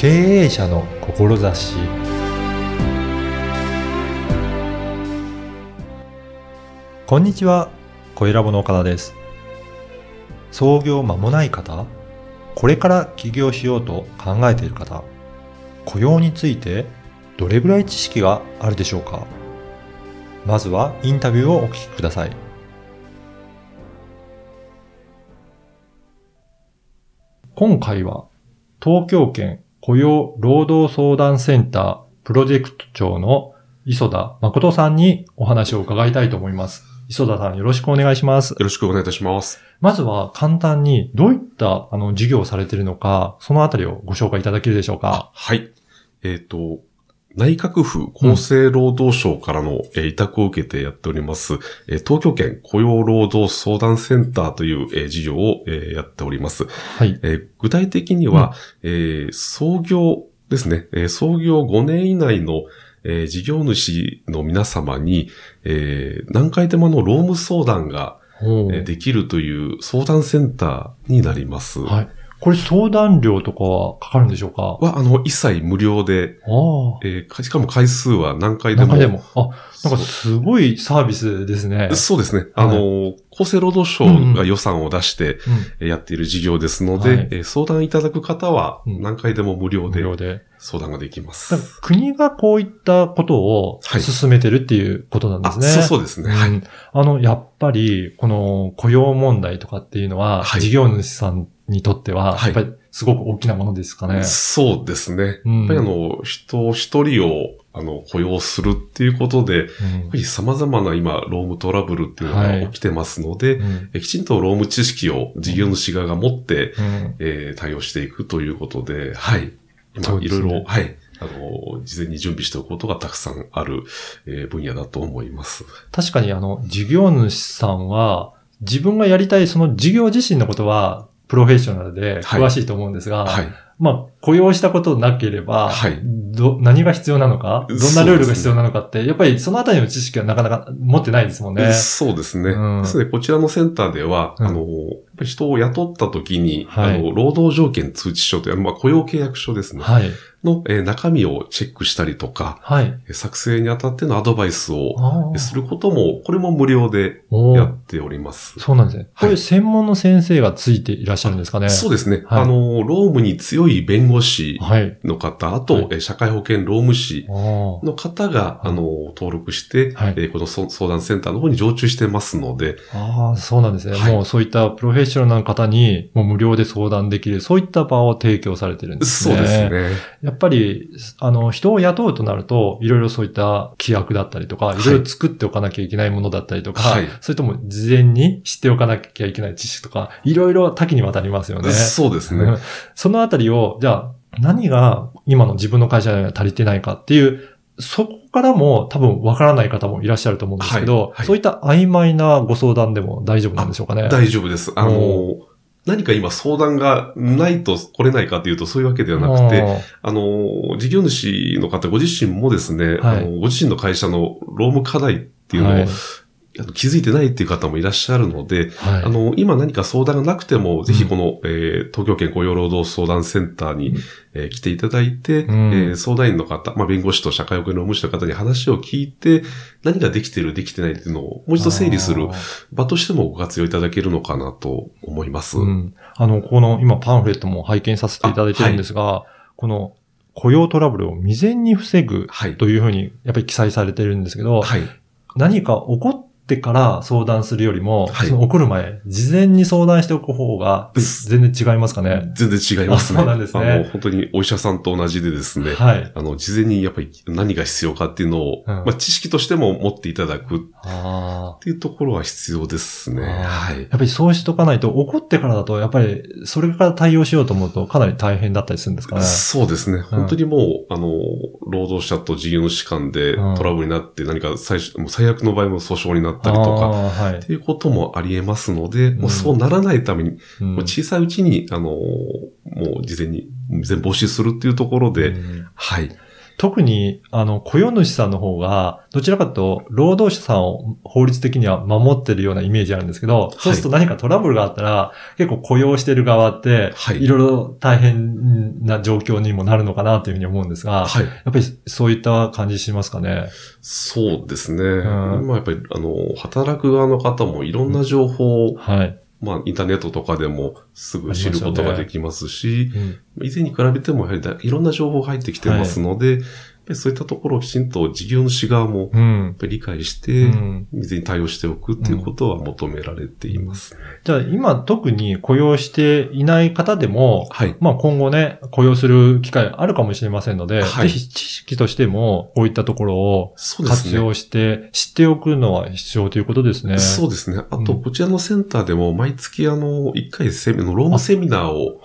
経営者の志。こんにちは。小ラボの岡田です。創業間もない方これから起業しようと考えている方雇用についてどれぐらい知識があるでしょうか？まずはインタビューをお聞きください。今回は東京圏雇用労働相談センタープロジェクト長の磯田誠さんにお話を伺いたいと思います。磯田さんよろしくお願いします。よろしくお願いいたします。まずは簡単にどういったあの事業をされているのか、そのあたりをご紹介いただけるでしょうか。はい。えっ、ー、と、内閣府厚生労働省からの、委託を受けてやっております、東京圏雇用労働相談センターという、事業を、やっております。はい。具体的には、うん、創業ですね、創業5年以内の、事業主の皆様に、何回でもの労務相談が、できるという相談センターになります。はい。これ相談料とかはかかるんでしょうか？は、あの、一切無料で、あえー、しかも回数は何回でも。何回でも。あ、なんかすごいサービスですね。そうですね。あの、厚生労働省が予算を出してやっている事業ですので、うんうん、相談いただく方は何回でも無料で相談ができます。国がこういったことを進めてるっていうことなんですね。はい、そうそうですね。はい。あの、やっぱり、この雇用問題とかっていうのは、事業主さんにとっては、やっぱりすごく大きなものですかね。そうですね。うん、やっぱりあの、人一人をあの、雇用するっていうことで、うん、やっぱり様々な今、労務トラブルっていうのが起きてますので、はいうん、きちんと労務知識を事業主側が持って、うん、えー、対応していくということで、はい。今、いろいろ、はい。あの、事前に準備しておくことがたくさんある、えー、分野だと思います。確かに、あの、事業主さんは、自分がやりたいその事業自身のことは、プロフェッショナルで詳しいと思うんですが、はい、はいまあ、雇用したことなければ、はい。ど、何が必要なのかどんなルールが必要なのかって、ね、やっぱりそのあたりの知識はなかなか持ってないですもんね。そうですね。うん、ですね、こちらのセンターでは、うん、あの、人を雇った時に、はい、あの、労働条件通知書という、まあ、雇用契約書ですね。はい。の、えー、中身をチェックしたりとか、はい。作成にあたってのアドバイスをすることも、これも無料でやっております。そうなんですね。これ専門の先生がついていらっしゃるんですかね。そうですね。はい、あの、労務に強い弁護士の方、はい、あと、はい、社会保険労務士の方が、あの、登録して、はい、えー、この相談センターの方に常駐してますので。ああ、そうなんですね。もうそういったプロフェッショナルな方に、もう無料で相談できる、そういった場を提供されてるんですね。そうですね。やっぱり、あの、人を雇うとなると、いろいろそういった規約だったりとか、いろいろ作っておかなきゃいけないものだったりとか、はい、それとも事前に知っておかなきゃいけない知識とか、いろいろ多岐にわたりますよね。そうですね。そのあたりを、じゃあ、何が今の自分の会社には足りてないかっていう、そこからも多分わからない方もいらっしゃると思うんですけど、はいはい、そういった曖昧なご相談でも大丈夫なんでしょうかね。大丈夫です。あの、何か今相談がないと来れないかというとそういうわけではなくて、あの、事業主の方ご自身もですね、はい、あのご自身の会社の労務課題っていうのを、はい気づいてないっていう方もいらっしゃるので、はい、あの、今何か相談がなくても、ぜひこの、うん、えー、東京県雇用労働相談センターに、うん、えー、来ていただいて、うん、えー、相談員の方、まあ、弁護士と社会保険労務士の方に話を聞いて、何ができてる、できてないっていうのをもう一度整理する場としてもご活用いただけるのかなと思います。あの、この今パンフレットも拝見させていただいてるんですが、はい、この雇用トラブルを未然に防ぐというふうに、やっぱり記載されてるんですけど、はい、何か起こっってから相談するよりも、はい、その起こる前、事前に相談しておく方が全然違いますかね？全然違いますね。そうなんですね。あの、本当にお医者さんと同じでですね、はい。あの、事前にやっぱり何が必要かっていうのを、うん、まあ、知識としても持っていただくっていうところは必要ですね。はい。やっぱりそうしとかないと、起こってからだと、やっぱりそれから対応しようと思うとかなり大変だったりするんですかね？そうですね。本当にもう、うん、あの、労働者と事業主間でトラブルになって何か最初、もう最悪の場合も訴訟になったりとか、はい、っていうこともあり得ますので、もうそうならないために、うん、もう小さいうちに、あの、もう事前に、全防止するっていうところで、うん、はい。特に、あの、雇用主さんの方が、どちらかと労働者さんを法律的には守ってるようなイメージあるんですけど、そうすると何かトラブルがあったら、結構雇用してる側って、はい。いろいろ大変な状況にもなるのかなというふうに思うんですが、はい。やっぱりそういった感じしますかね？そうですね。うん、まあやっぱり、あの、働く側の方もいろんな情報を、はい。まあ、インターネットとかでもすぐ知ることができますし、すねうん、以前に比べてもやはりいろんな情報入ってきてますので、はいぱりそういったところをきちんと事業主側も理解して、水に対応しておくっていうことは求められています。じゃあ今特に雇用していない方でも、はい、まあ今後ね、雇用する機会あるかもしれませんので、はい、ぜひ知識としてもこういったところを活用して知っておくのは必要ということですね。そうですね。あと、こちらのセンターでも毎月あの、1回セミのロームセミナーを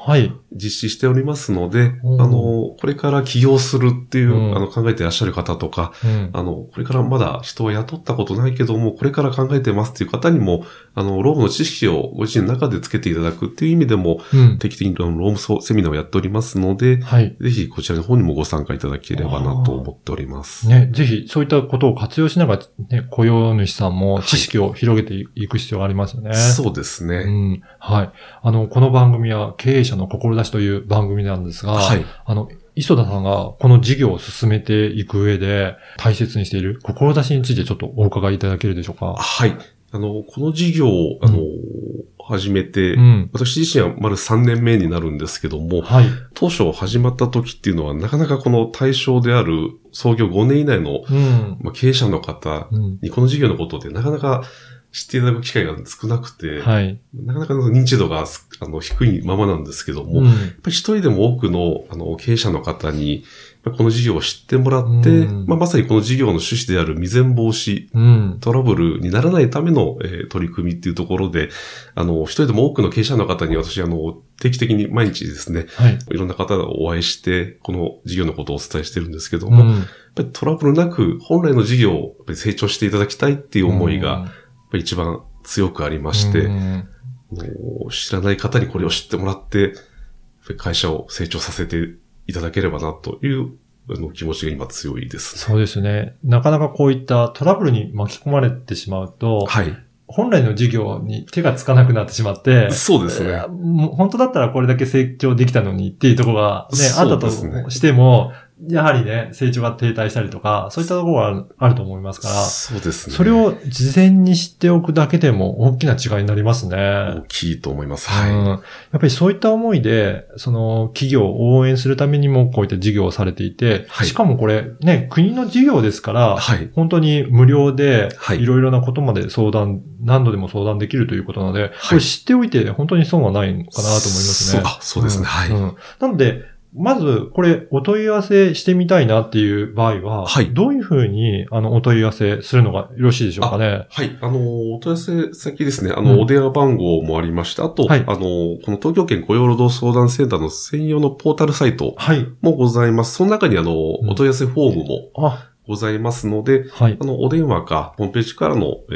実施しておりますので、あの、これから起業するっていう、あの、考えていらっしゃる方とか、うん、あの、これからまだ人は雇ったことないけども、これから考えてますっていう方にも、あの、ロームの知識をご自身の中でつけていただくっていう意味でも、うん、定期的にロームセミナーをやっておりますので、はい、ぜひこちらの方にもご参加いただければなと思っております。ね、ぜひそういったことを活用しながら、ね、雇用主さんも知識を広げていく必要がありますよね。はい、そうですね。うん。はい。あの、この番組は経営者の志という番組なんですが、はい。あの、磯田さんがこの事業を進めていく上で大切にしている志についてちょっとお伺いいただけるでしょうか？はい。あの、この事業を、あの、うん、始めて、うん、私自身は丸3年目になるんですけども、はい、当初始まった時っていうのはなかなかこの対象である創業5年以内の、うん、まあ、経営者の方にこの事業のことでなかなか知っていただく機会が少なくて、はい、なかなか認知度があの低いままなんですけども、うん、やっぱり一人でも多くのあの経営者の方に、この事業を知ってもらって、うん、まあ、まさにこの事業の趣旨である未然防止、うん、トラブルにならないための、えー、取り組みっていうところで、あの、一人でも多くの経営者の方に私、あの、定期的に毎日ですね、はい、いろんな方がお会いして、この事業のことをお伝えしてるんですけども、うん、やっぱりトラブルなく本来の事業を成長していただきたいっていう思いが、一番強くありまして、知らない方にこれを知ってもらって、会社を成長させていただければなというの気持ちが今強いです、ね、そうですね。なかなかこういったトラブルに巻き込まれてしまうと、はい。本来の事業に手がつかなくなってしまって、そうですね。本当だったらこれだけ成長できたのにっていうところがね、あったとしても、やはりね、成長が停滞したりとか、そういったところがあると思いますから、そうですね。それを事前に知っておくだけでも大きな違いになりますね。大きいと思います。はい。うん、やっぱりそういった思いで、その企業を応援するためにもこういった事業をされていて、はい、しかもこれね、国の事業ですから、はい、本当に無料で、いろいろなことまで相談、何度でも相談できるということなので、これ知っておいて本当に損はないのかなと思いますね。そうそうですね。はい、うん。なので、まず、これ、お問い合わせしてみたいなっていう場合は、はい。どういうふうに、あの、お問い合わせするのがよろしいでしょうかね？はい。あの、お問い合わせ先ですね、あの、うん、お電話番号もありまして、あと、はい、あの、この東京圏雇用労働相談センターの専用のポータルサイトもございます。その中に、あの、お問い合わせフォームも、ございますので、はい、あの、お電話か、ホームページからの、えー、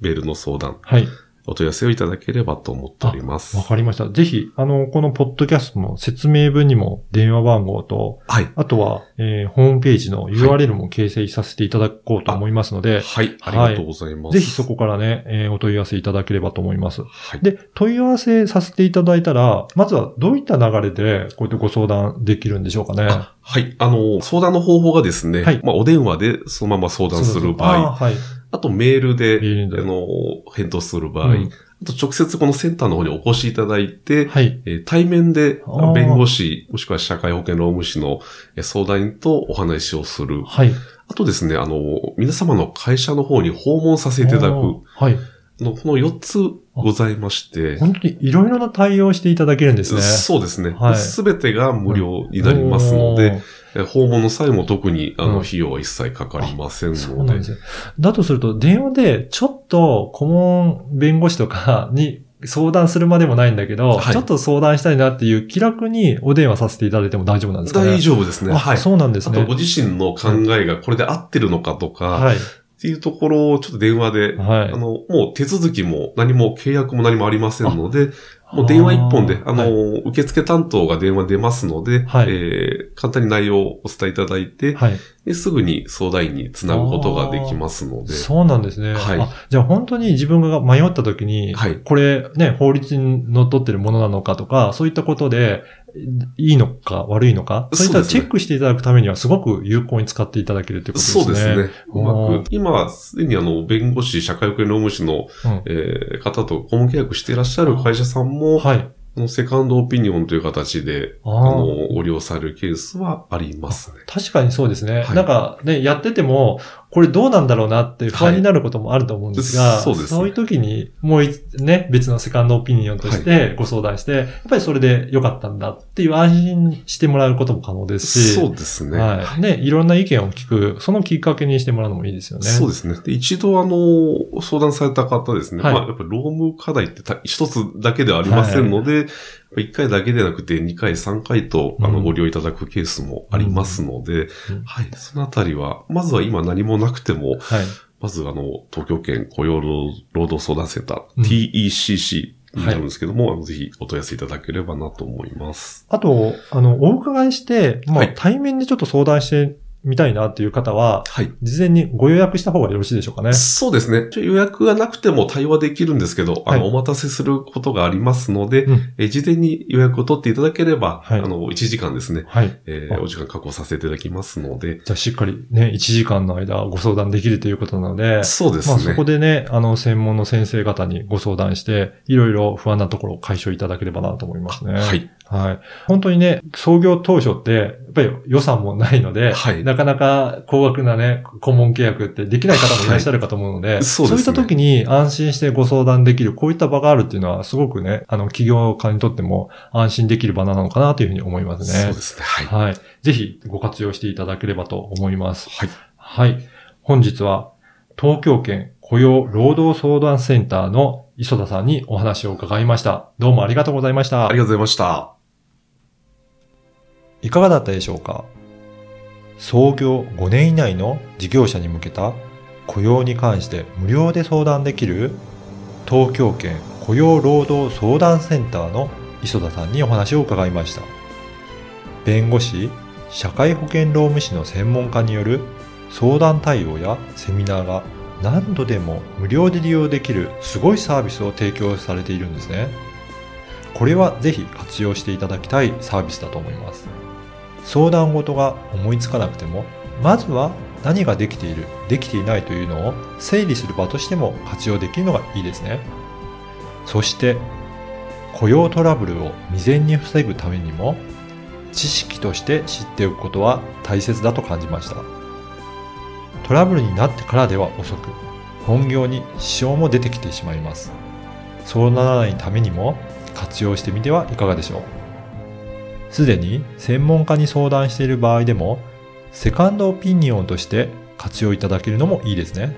メールの相談。はい。お問い合わせをいただければと思っております。わかりました。ぜひ、あの、このポッドキャストの説明文にも電話番号と、はい。あとは、えー、ホームページの URL も掲載させていただこうと思いますので、はい。ありがとうございます。ぜひそこからね、えー、お問い合わせいただければと思います。はい。で、問い合わせさせていただいたら、まずはどういった流れで、こうやってご相談できるんでしょうかね。はい。あの、相談の方法がですね、はい。まあ、お電話でそのまま相談する場合、はい。あとメールで、あの、返答する場合、うんあと直接このセンターの方にお越しいただいて、はい、えー、対面で弁護士、もしくは社会保険労務士の相談員とお話をする。はい。あとですね、あの、皆様の会社の方に訪問させていただく。はい。の、この4つございまして。本当にいろいろな対応していただけるんですね。そうですね。す、べ、てが無料になりますので、訪問の際も特に、あの、費用は一切かかりませんので。そうなんですだとすると、電話で、ちょっと、顧問弁護士とか に相談するまでもないんだけど、はい、ちょっと相談したいなっていう気楽にお電話させていただいても大丈夫なんですかね大丈夫ですね。はい。そうなんですね。あとご自身の考えがこれで合ってるのかとか、はい。っていうところをちょっと電話で、はい、あの、もう手続きも何も契約も何もありませんので、もう電話一本で、あの、はい、受付担当が電話出ますので、はい、えー、簡単に内容をお伝えいただいて、はい、ですぐに相談員につなぐことができますので。そうなんですね。はい。じゃあ本当に自分が迷った時に、はい、これね、法律にのっとってるものなのかとか、そういったことで、いいのか悪いのか、そういったチェックしていただくためにはすごく有効に使っていただけるということですね。そうですね。うまく。今、すでにあの、弁護士、社会保険労務士の、うん、えー、方と顧問契約していらっしゃる会社さんも、はい。セカンドオピニオンという形で、あの、ご利用されるケースはありますね。確かにそうですね。はい、なんかね、やってても、これどうなんだろうなって不安になることもあると思うんですが、はい、そうです、ね、そういう時にもうね、別のセカンドオピニオンとしてご相談して、はい、やっぱりそれで良かったんだっていう安心してもらうことも可能ですし、そうですね。はい。ね、いろんな意見を聞く、そのきっかけにしてもらうのもいいですよね。そうですね。で一度あの、相談された方ですね、はい、まあやっぱり労務課題って一つだけではありませんので、一回だけでなくて二回、三回と、あの、ご利用いただくケースもありますので、うん、はい。そのあたりは、まずは今何もなくても、はい、まずあの、東京圏雇用労働相談センター、うん、TECC になるんですけども、はい、ぜひお問い合わせいただければなと思います。あと、あの、お伺いして、まあ、対面でちょっと相談して見たいなっていう方は、はい。事前にご予約した方がよろしいでしょうかね。そうですね。予約がなくても対話できるんですけど、はい、あの、お待たせすることがありますので、うん、え事前に予約を取っていただければ、はい、あの、1時間ですね。はい。えー、お時間確保させていただきますので。じゃあ、しっかりね、1時間の間ご相談できるということなので、そうですね。まあ、そこでね、あの、専門の先生方にご相談して、いろいろ不安なところを解消いただければなと思いますね。はい。はい。本当にね、創業当初って、やっぱり予算もないので、はい、なかなか高額なね、顧問契約ってできない方もいらっしゃるかと思うので、はい、そう、ね、いった時に安心してご相談できる、こういった場があるっていうのは、すごくね、あの、企業家にとっても安心できる場なのかなというふうに思いますね。そうですね。はい。はい。ぜひご活用していただければと思います。はい。はい。本日は、東京圏雇用労働相談センターの磯田さんにお話を伺いました。どうもありがとうございました。ありがとうございました。いかがだったでしょうか？創業5年以内の事業者に向けた雇用に関して無料で相談できる東京圏雇用労働相談センターの磯田さんにお話を伺いました。弁護士、社会保険労務士の専門家による相談対応やセミナーが何度でも無料で利用できるすごいサービスを提供されているんですね。これはぜひ活用していただきたいサービスだと思います。相談事が思いつかなくても、まずは何ができている、できていないというのを整理する場としても活用できるのがいいですね。そして、雇用トラブルを未然に防ぐためにも、知識として知っておくことは大切だと感じました。トラブルになってからでは遅く、本業に支障も出てきてしまいます。そうならないためにも活用してみてはいかがでしょう。すでに専門家に相談している場合でも、セカンドオピニオンとして活用いただけるのもいいですね。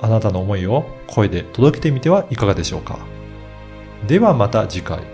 あなたの思いを声で届けてみてはいかがでしょうか。ではまた次回。